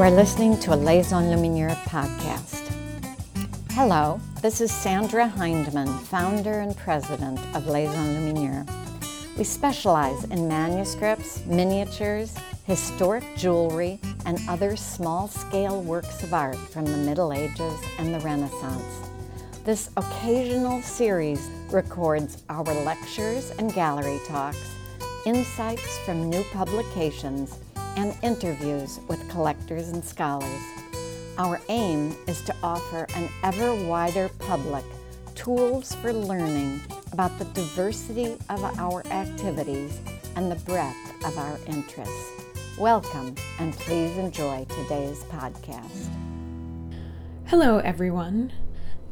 You are listening to a Les Enluminures podcast. Hello, this is Sandra Hindman, founder and president of Les Enluminures. We specialize in manuscripts, miniatures, historic jewelry, and other small scale works of art from the Middle Ages and the Renaissance. This occasional series records our lectures and gallery talks, insights from new publications, and interviews with collectors and scholars. Our aim is to offer an ever wider public tools for learning about the diversity of our activities and the breadth of our interests. Welcome and please enjoy today's podcast. Hello, everyone.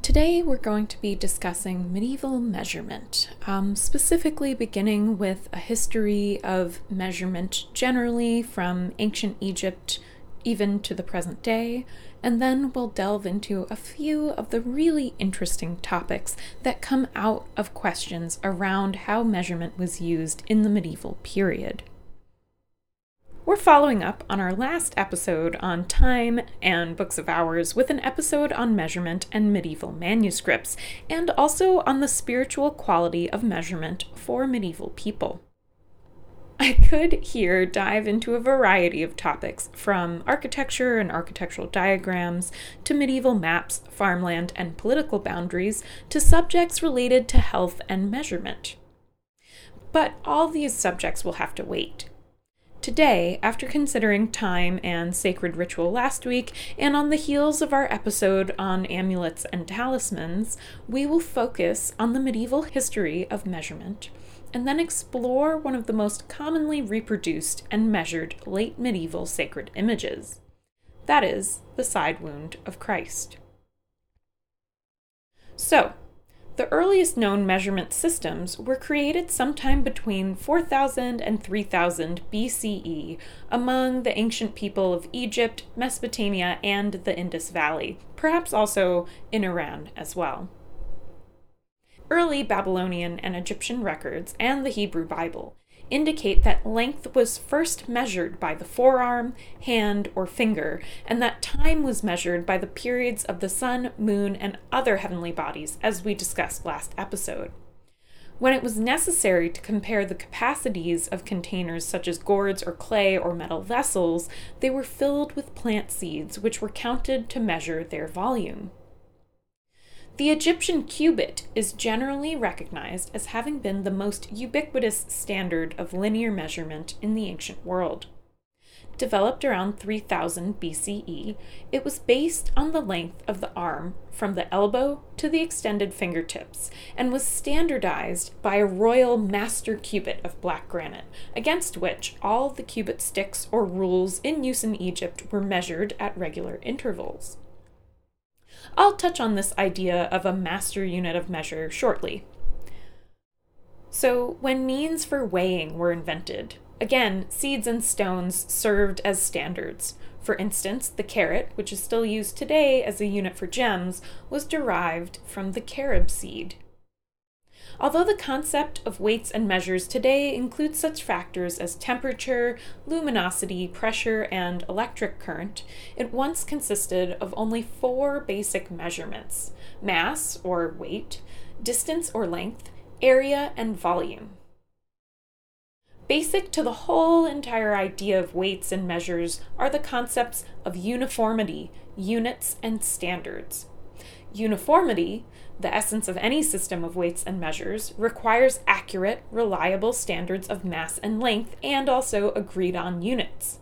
Today we're going to be discussing medieval measurement, um, specifically beginning with a history of measurement generally from ancient Egypt even to the present day, and then we'll delve into a few of the really interesting topics that come out of questions around how measurement was used in the medieval period. We're following up on our last episode on time and books of hours with an episode on measurement and medieval manuscripts, and also on the spiritual quality of measurement for medieval people. I could here dive into a variety of topics, from architecture and architectural diagrams to medieval maps, farmland, and political boundaries to subjects related to health and measurement. But all these subjects will have to wait. Today, after considering time and sacred ritual last week, and on the heels of our episode on amulets and talismans, we will focus on the medieval history of measurement and then explore one of the most commonly reproduced and measured late medieval sacred images. That is, the side wound of Christ. So, the earliest known measurement systems were created sometime between 4000 and 3000 BCE among the ancient people of Egypt, Mesopotamia, and the Indus Valley, perhaps also in Iran as well. Early Babylonian and Egyptian records and the Hebrew Bible indicate that length was first measured by the forearm, hand, or finger, and that time was measured by the periods of the sun, moon, and other heavenly bodies, as we discussed last episode. When it was necessary to compare the capacities of containers such as gourds or clay or metal vessels, they were filled with plant seeds, which were counted to measure their volume. The Egyptian cubit is generally recognized as having been the most ubiquitous standard of linear measurement in the ancient world. Developed around 3000 BCE, it was based on the length of the arm from the elbow to the extended fingertips and was standardized by a royal master cubit of black granite, against which all the cubit sticks or rules in use in Egypt were measured at regular intervals. I'll touch on this idea of a master unit of measure shortly. So, when means for weighing were invented, again, seeds and stones served as standards. For instance, the carat, which is still used today as a unit for gems, was derived from the carob seed. Although the concept of weights and measures today includes such factors as temperature, luminosity, pressure, and electric current, it once consisted of only four basic measurements mass, or weight, distance or length, area, and volume. Basic to the whole entire idea of weights and measures are the concepts of uniformity, units, and standards. Uniformity the essence of any system of weights and measures, requires accurate, reliable standards of mass and length and also agreed on units.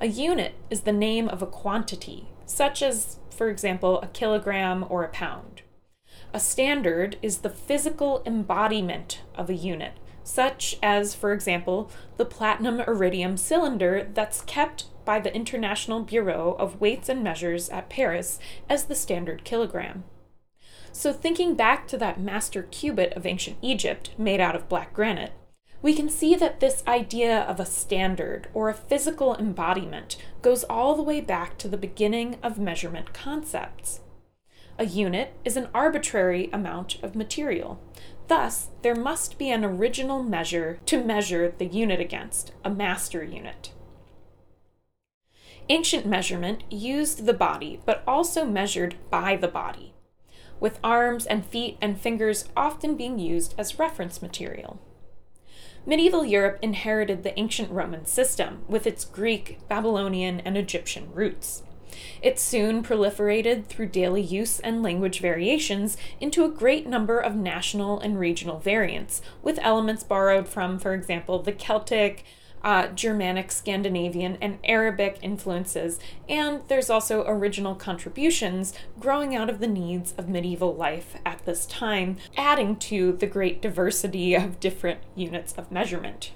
A unit is the name of a quantity, such as, for example, a kilogram or a pound. A standard is the physical embodiment of a unit, such as, for example, the platinum iridium cylinder that's kept by the International Bureau of Weights and Measures at Paris as the standard kilogram. So, thinking back to that master cubit of ancient Egypt made out of black granite, we can see that this idea of a standard or a physical embodiment goes all the way back to the beginning of measurement concepts. A unit is an arbitrary amount of material. Thus, there must be an original measure to measure the unit against, a master unit. Ancient measurement used the body, but also measured by the body, with arms and feet and fingers often being used as reference material. Medieval Europe inherited the ancient Roman system with its Greek, Babylonian, and Egyptian roots. It soon proliferated through daily use and language variations into a great number of national and regional variants, with elements borrowed from, for example, the Celtic, uh, Germanic, Scandinavian, and Arabic influences, and there's also original contributions growing out of the needs of medieval life at this time, adding to the great diversity of different units of measurement.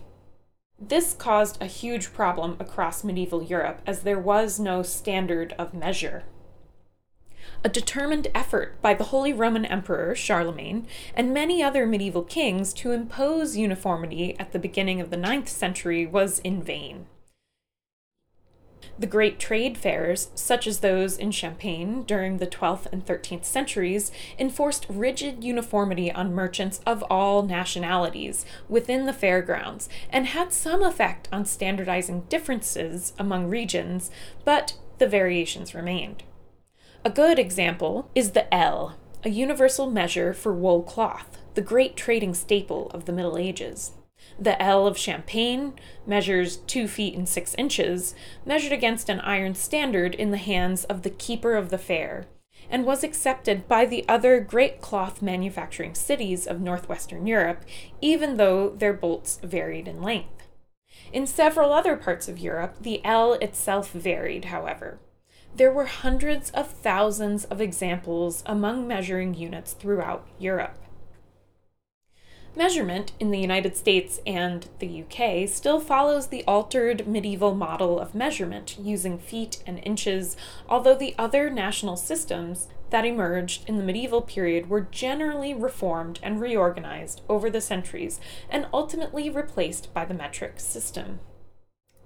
This caused a huge problem across medieval Europe as there was no standard of measure. A determined effort by the Holy Roman Emperor Charlemagne and many other medieval kings to impose uniformity at the beginning of the ninth century was in vain. The great trade fairs, such as those in Champagne during the 12th and 13th centuries, enforced rigid uniformity on merchants of all nationalities within the fairgrounds and had some effect on standardizing differences among regions, but the variations remained. A good example is the ell, a universal measure for wool cloth, the great trading staple of the Middle Ages. The ell of Champagne measures 2 feet and 6 inches, measured against an iron standard in the hands of the keeper of the fair, and was accepted by the other great cloth manufacturing cities of northwestern Europe, even though their bolts varied in length. In several other parts of Europe, the ell itself varied, however. There were hundreds of thousands of examples among measuring units throughout Europe. Measurement in the United States and the UK still follows the altered medieval model of measurement using feet and inches, although the other national systems that emerged in the medieval period were generally reformed and reorganized over the centuries and ultimately replaced by the metric system.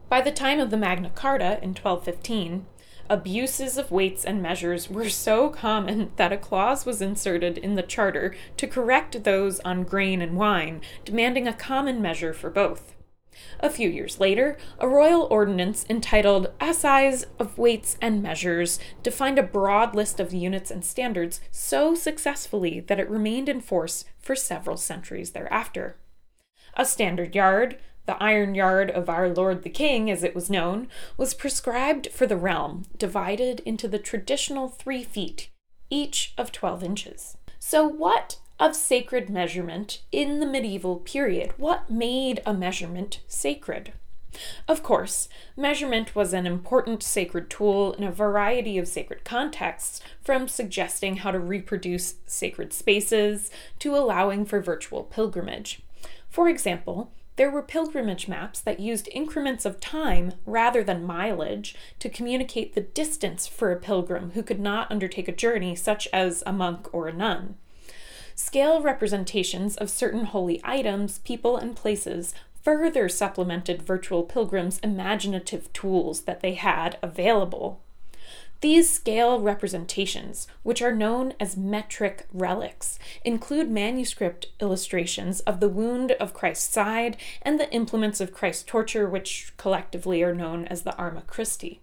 By the time of the Magna Carta in 1215, abuses of weights and measures were so common that a clause was inserted in the charter to correct those on grain and wine, demanding a common measure for both. A few years later, a royal ordinance entitled Assize of Weights and Measures defined a broad list of units and standards so successfully that it remained in force for several centuries thereafter. A standard yard, the iron yard of our Lord the King, as it was known, was prescribed for the realm, divided into the traditional three feet, each of 12 inches. So, what of sacred measurement in the medieval period? What made a measurement sacred? Of course, measurement was an important sacred tool in a variety of sacred contexts, from suggesting how to reproduce sacred spaces to allowing for virtual pilgrimage. For example, there were pilgrimage maps that used increments of time rather than mileage to communicate the distance for a pilgrim who could not undertake a journey, such as a monk or a nun. Scale representations of certain holy items, people, and places further supplemented virtual pilgrims' imaginative tools that they had available. These scale representations, which are known as metric relics, include manuscript illustrations of the wound of Christ's side and the implements of Christ's torture, which collectively are known as the Arma Christi.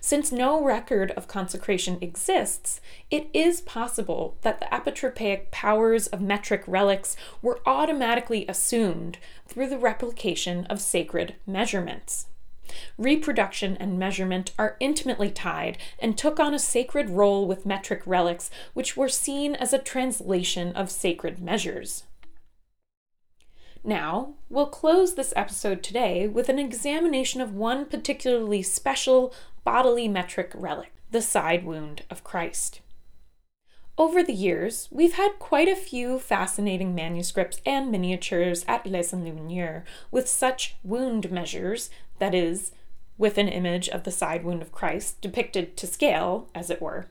Since no record of consecration exists, it is possible that the apotropaic powers of metric relics were automatically assumed through the replication of sacred measurements. Reproduction and measurement are intimately tied and took on a sacred role with metric relics, which were seen as a translation of sacred measures. Now, we'll close this episode today with an examination of one particularly special bodily metric relic, the side wound of Christ. Over the years, we've had quite a few fascinating manuscripts and miniatures at Les Enluminures with such wound measures, that is, with an image of the side wound of Christ depicted to scale, as it were.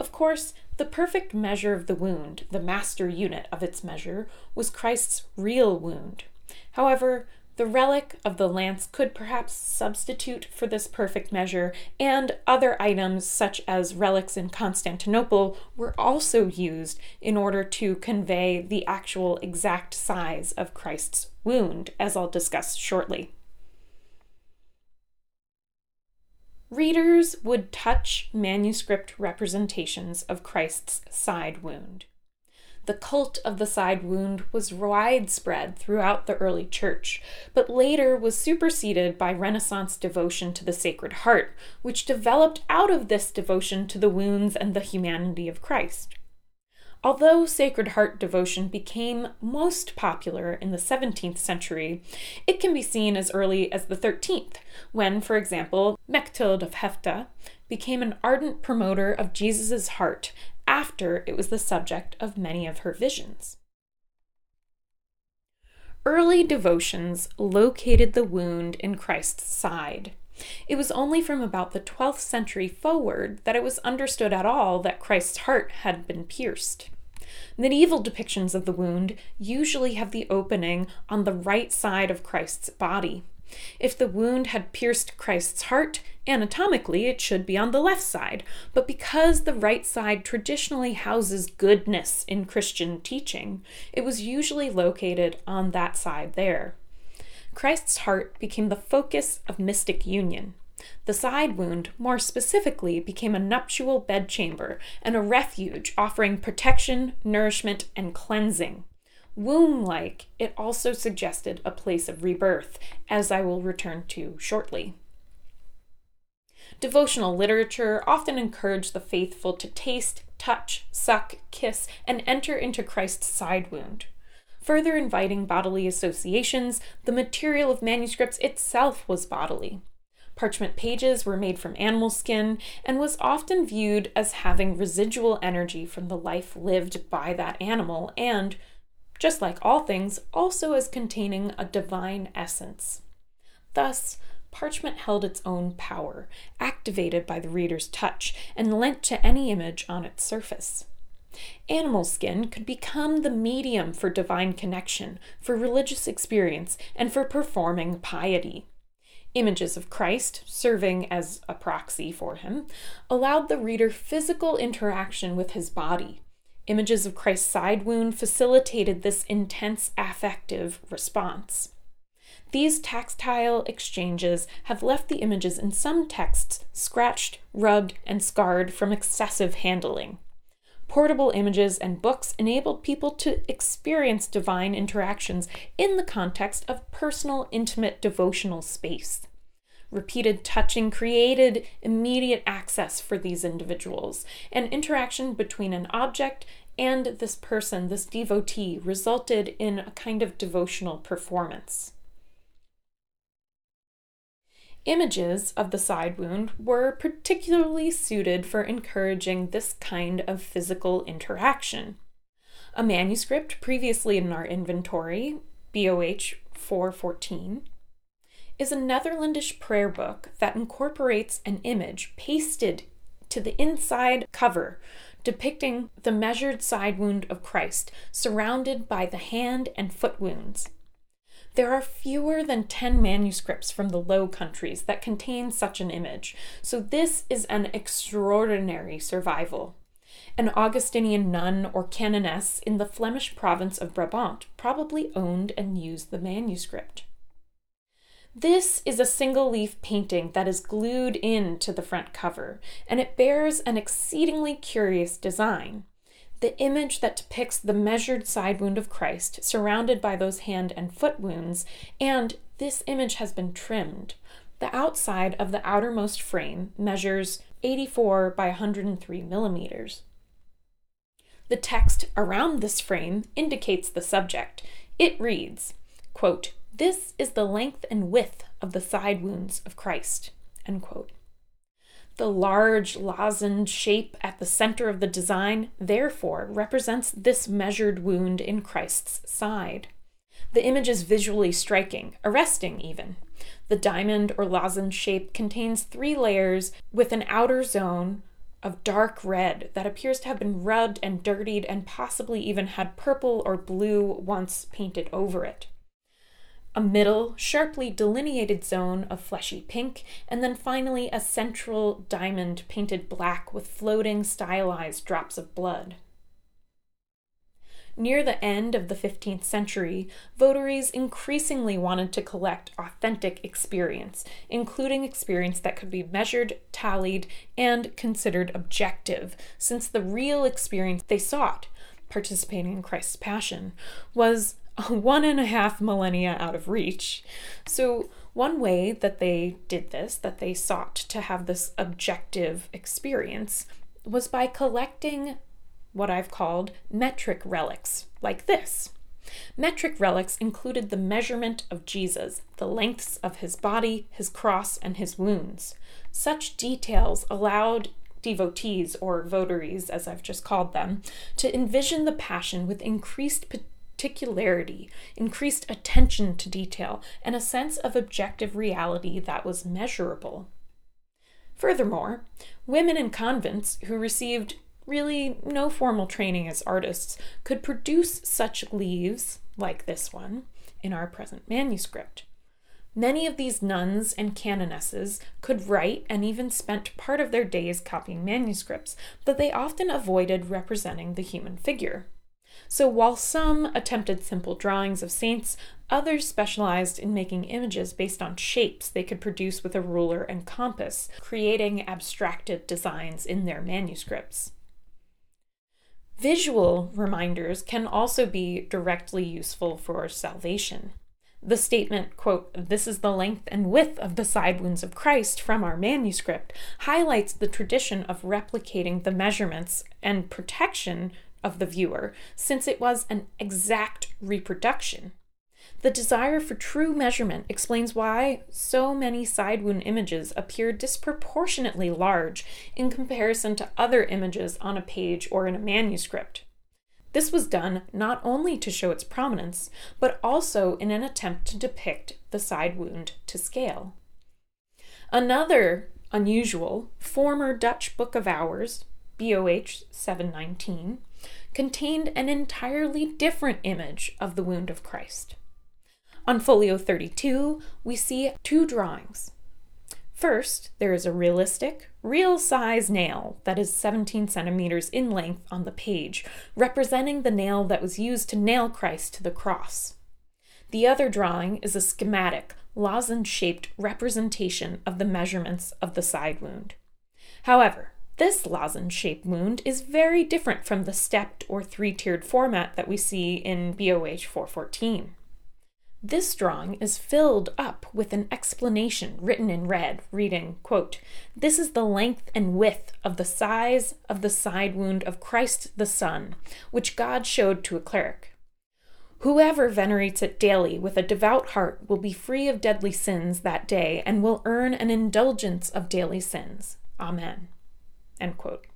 Of course, the perfect measure of the wound, the master unit of its measure, was Christ's real wound. However, the relic of the lance could perhaps substitute for this perfect measure, and other items, such as relics in Constantinople, were also used in order to convey the actual exact size of Christ's wound, as I'll discuss shortly. readers would touch manuscript representations of Christ's side wound. The cult of the side wound was widespread throughout the early church, but later was superseded by Renaissance devotion to the Sacred Heart, which developed out of this devotion to the wounds and the humanity of Christ. Although Sacred Heart devotion became most popular in the 17th century, it can be seen as early as the 13th, when, for example, Mechthild of Helfta became an ardent promoter of Jesus' heart after it was the subject of many of her visions. Early devotions located the wound in Christ's side. It was only from about the 12th century forward that it was understood at all that Christ's heart had been pierced. Medieval depictions of the wound usually have the opening on the right side of Christ's body. If the wound had pierced Christ's heart, anatomically it should be on the left side, but because the right side traditionally houses goodness in Christian teaching, it was usually located on that side there. Christ's heart became the focus of mystic union. The side wound, more specifically, became a nuptial bedchamber and a refuge offering protection, nourishment, and cleansing. Womb like, it also suggested a place of rebirth, as I will return to shortly. Devotional literature often encouraged the faithful to taste, touch, suck, kiss, and enter into Christ's side wound. Further inviting bodily associations, the material of manuscripts itself was bodily. Parchment pages were made from animal skin and was often viewed as having residual energy from the life lived by that animal and, just like all things, also as containing a divine essence. Thus, parchment held its own power, activated by the reader's touch and lent to any image on its surface. Animal skin could become the medium for divine connection, for religious experience, and for performing piety images of Christ, serving as a proxy for him, allowed the reader physical interaction with his body. Images of Christ's side wound facilitated this intense affective response. These tactile exchanges have left the images in some texts scratched, rubbed, and scarred from excessive handling. Portable images and books enabled people to experience divine interactions in the context of personal, intimate, devotional space. Repeated touching created immediate access for these individuals, An interaction between an object and this person, this devotee, resulted in a kind of devotional performance. Images of the side wound were particularly suited for encouraging this kind of physical interaction. A manuscript previously in our inventory, BOH 414, is a Netherlandish prayer book that incorporates an image pasted to the inside cover depicting the measured side wound of Christ surrounded by the hand and foot wounds. There are fewer than 10 manuscripts from the Low Countries that contain such an image, so this is an extraordinary survival. An Augustinian nun or canoness in the Flemish province of Brabant probably owned and used the manuscript. This is a single leaf painting that is glued into the front cover, and it bears an exceedingly curious design the image that depicts the measured side wound of Christ, surrounded by those hand and foot wounds, and this image has been trimmed. The outside of the outermost frame measures 84 by 103 millimeters. The text around this frame indicates the subject. It reads, quote, This is the length and width of the side wounds of Christ. The large lozenge shape at the center of the design, therefore, represents this measured wound in Christ's side. The image is visually striking, arresting even. The diamond or lozenge shape contains three layers with an outer zone of dark red that appears to have been rubbed and dirtied and possibly even had purple or blue once painted over it a middle, sharply delineated zone of fleshy pink, and then finally a central diamond painted black with floating, stylized drops of blood. Near the end of the 15th century, votaries increasingly wanted to collect authentic experience, including experience that could be measured, tallied, and considered objective, since the real experience they sought, participating in Christ's Passion, was one and a half millennia out of reach. So, one way that they did this, that they sought to have this objective experience, was by collecting what I've called metric relics, like this. Metric relics included the measurement of Jesus, the lengths of his body, his cross, and his wounds. Such details allowed devotees, or votaries as I've just called them, to envision the Passion with increased particularity, increased attention to detail, and a sense of objective reality that was measurable. Furthermore, women in convents who received really no formal training as artists could produce such leaves, like this one, in our present manuscript. Many of these nuns and canonesses could write and even spent part of their days copying manuscripts, but they often avoided representing the human figure. So while some attempted simple drawings of saints, others specialized in making images based on shapes they could produce with a ruler and compass, creating abstracted designs in their manuscripts. Visual reminders can also be directly useful for salvation. The statement, quote, this is the length and width of the side wounds of Christ from our manuscript, highlights the tradition of replicating the measurements and protection of the viewer, since it was an exact reproduction. The desire for true measurement explains why so many side wound images appear disproportionately large in comparison to other images on a page or in a manuscript. This was done not only to show its prominence, but also in an attempt to depict the side wound to scale. Another unusual former Dutch Book of Hours, BOH 719, contained an entirely different image of the wound of Christ. On folio 32, we see two drawings. First, there is a realistic, real size nail that is 17 centimeters in length on the page, representing the nail that was used to nail Christ to the cross. The other drawing is a schematic, lozenge shaped representation of the measurements of the side wound. However, this lozenge shaped wound is very different from the stepped or three tiered format that we see in BOH 414. This drawing is filled up with an explanation written in red, reading, quote, This is the length and width of the size of the side wound of Christ the Son, which God showed to a cleric. Whoever venerates it daily with a devout heart will be free of deadly sins that day and will earn an indulgence of daily sins. Amen. End quote.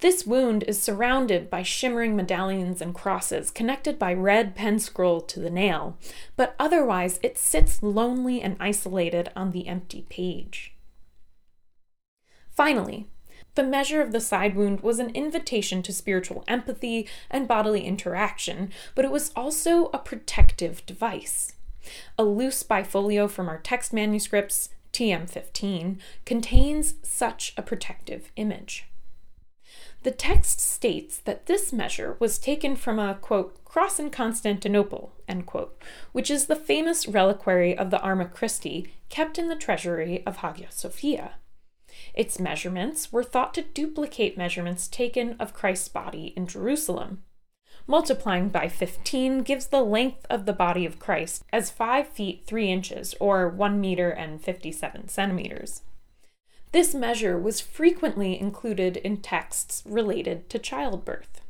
This wound is surrounded by shimmering medallions and crosses connected by red pen scroll to the nail, but otherwise it sits lonely and isolated on the empty page. Finally, the measure of the side wound was an invitation to spiritual empathy and bodily interaction, but it was also a protective device. A loose bifolio from our text manuscripts TM15, contains such a protective image. The text states that this measure was taken from a, quote, cross in Constantinople, end quote, which is the famous reliquary of the Arma Christi kept in the treasury of Hagia Sophia. Its measurements were thought to duplicate measurements taken of Christ's body in Jerusalem. Multiplying by 15 gives the length of the body of Christ as 5 feet 3 inches, or 1 meter and 57 centimeters. This measure was frequently included in texts related to childbirth.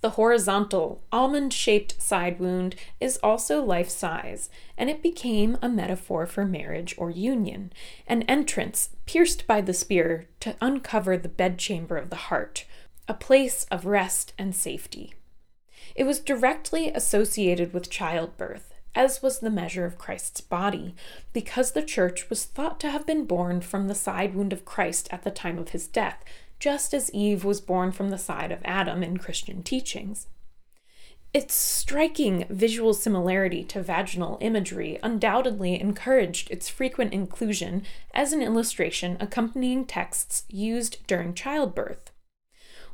The horizontal, almond shaped side wound is also life size, and it became a metaphor for marriage or union, an entrance pierced by the spear to uncover the bedchamber of the heart, a place of rest and safety. It was directly associated with childbirth, as was the measure of Christ's body, because the church was thought to have been born from the side wound of Christ at the time of his death, just as Eve was born from the side of Adam in Christian teachings. Its striking visual similarity to vaginal imagery undoubtedly encouraged its frequent inclusion as an illustration accompanying texts used during childbirth.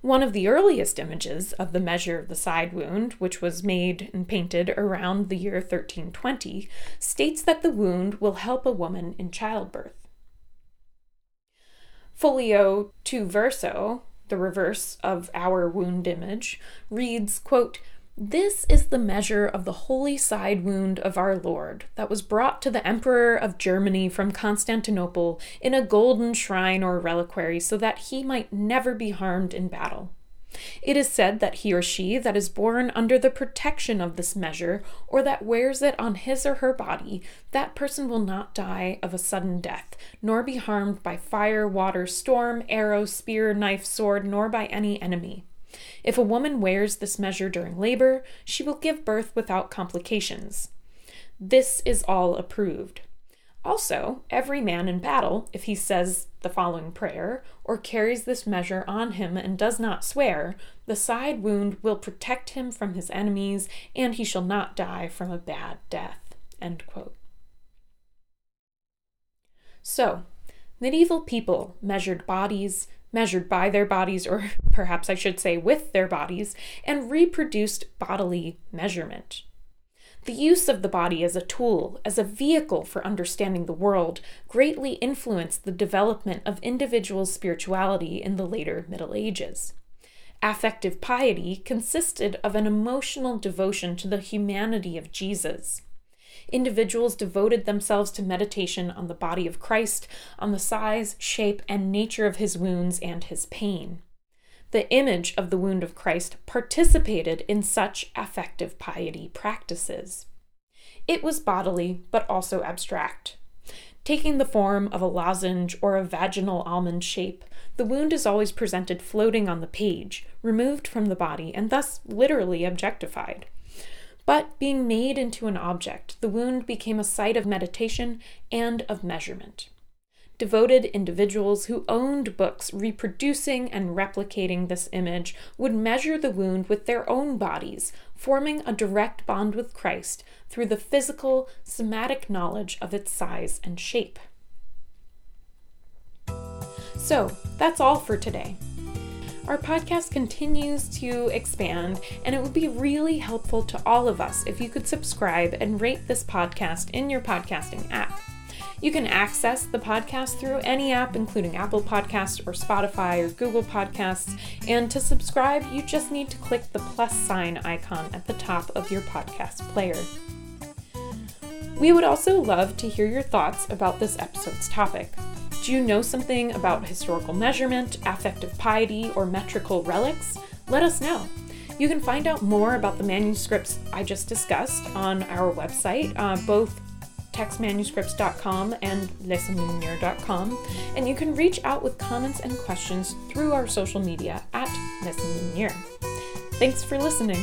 One of the earliest images of the measure of the side wound, which was made and painted around the year 1320, states that the wound will help a woman in childbirth. Folio 2 verso, the reverse of our wound image, reads, quote, this is the measure of the holy side wound of our Lord that was brought to the Emperor of Germany from Constantinople in a golden shrine or reliquary so that he might never be harmed in battle. It is said that he or she that is born under the protection of this measure, or that wears it on his or her body, that person will not die of a sudden death, nor be harmed by fire, water, storm, arrow, spear, knife, sword, nor by any enemy. If a woman wears this measure during labor, she will give birth without complications. This is all approved. Also, every man in battle, if he says the following prayer, or carries this measure on him and does not swear, the side wound will protect him from his enemies, and he shall not die from a bad death. So, medieval people measured bodies, measured by their bodies, or perhaps I should say with their bodies, and reproduced bodily measurement. The use of the body as a tool, as a vehicle for understanding the world, greatly influenced the development of individual spirituality in the later Middle Ages. Affective piety consisted of an emotional devotion to the humanity of Jesus individuals devoted themselves to meditation on the body of Christ, on the size, shape, and nature of his wounds and his pain. The image of the wound of Christ participated in such affective piety practices. It was bodily, but also abstract. Taking the form of a lozenge or a vaginal almond shape, the wound is always presented floating on the page, removed from the body, and thus literally objectified. But being made into an object, the wound became a site of meditation and of measurement. Devoted individuals who owned books reproducing and replicating this image would measure the wound with their own bodies, forming a direct bond with Christ through the physical, somatic knowledge of its size and shape. So, that's all for today. Our podcast continues to expand, and it would be really helpful to all of us if you could subscribe and rate this podcast in your podcasting app. You can access the podcast through any app, including Apple Podcasts or Spotify or Google Podcasts. And to subscribe, you just need to click the plus sign icon at the top of your podcast player. We would also love to hear your thoughts about this episode's topic. Do you know something about historical measurement, affective piety, or metrical relics? Let us know. You can find out more about the manuscripts I just discussed on our website, uh, both textmanuscripts.com and lesenluminures.com, and you can reach out with comments and questions through our social media at Lesenluminures. Thanks for listening.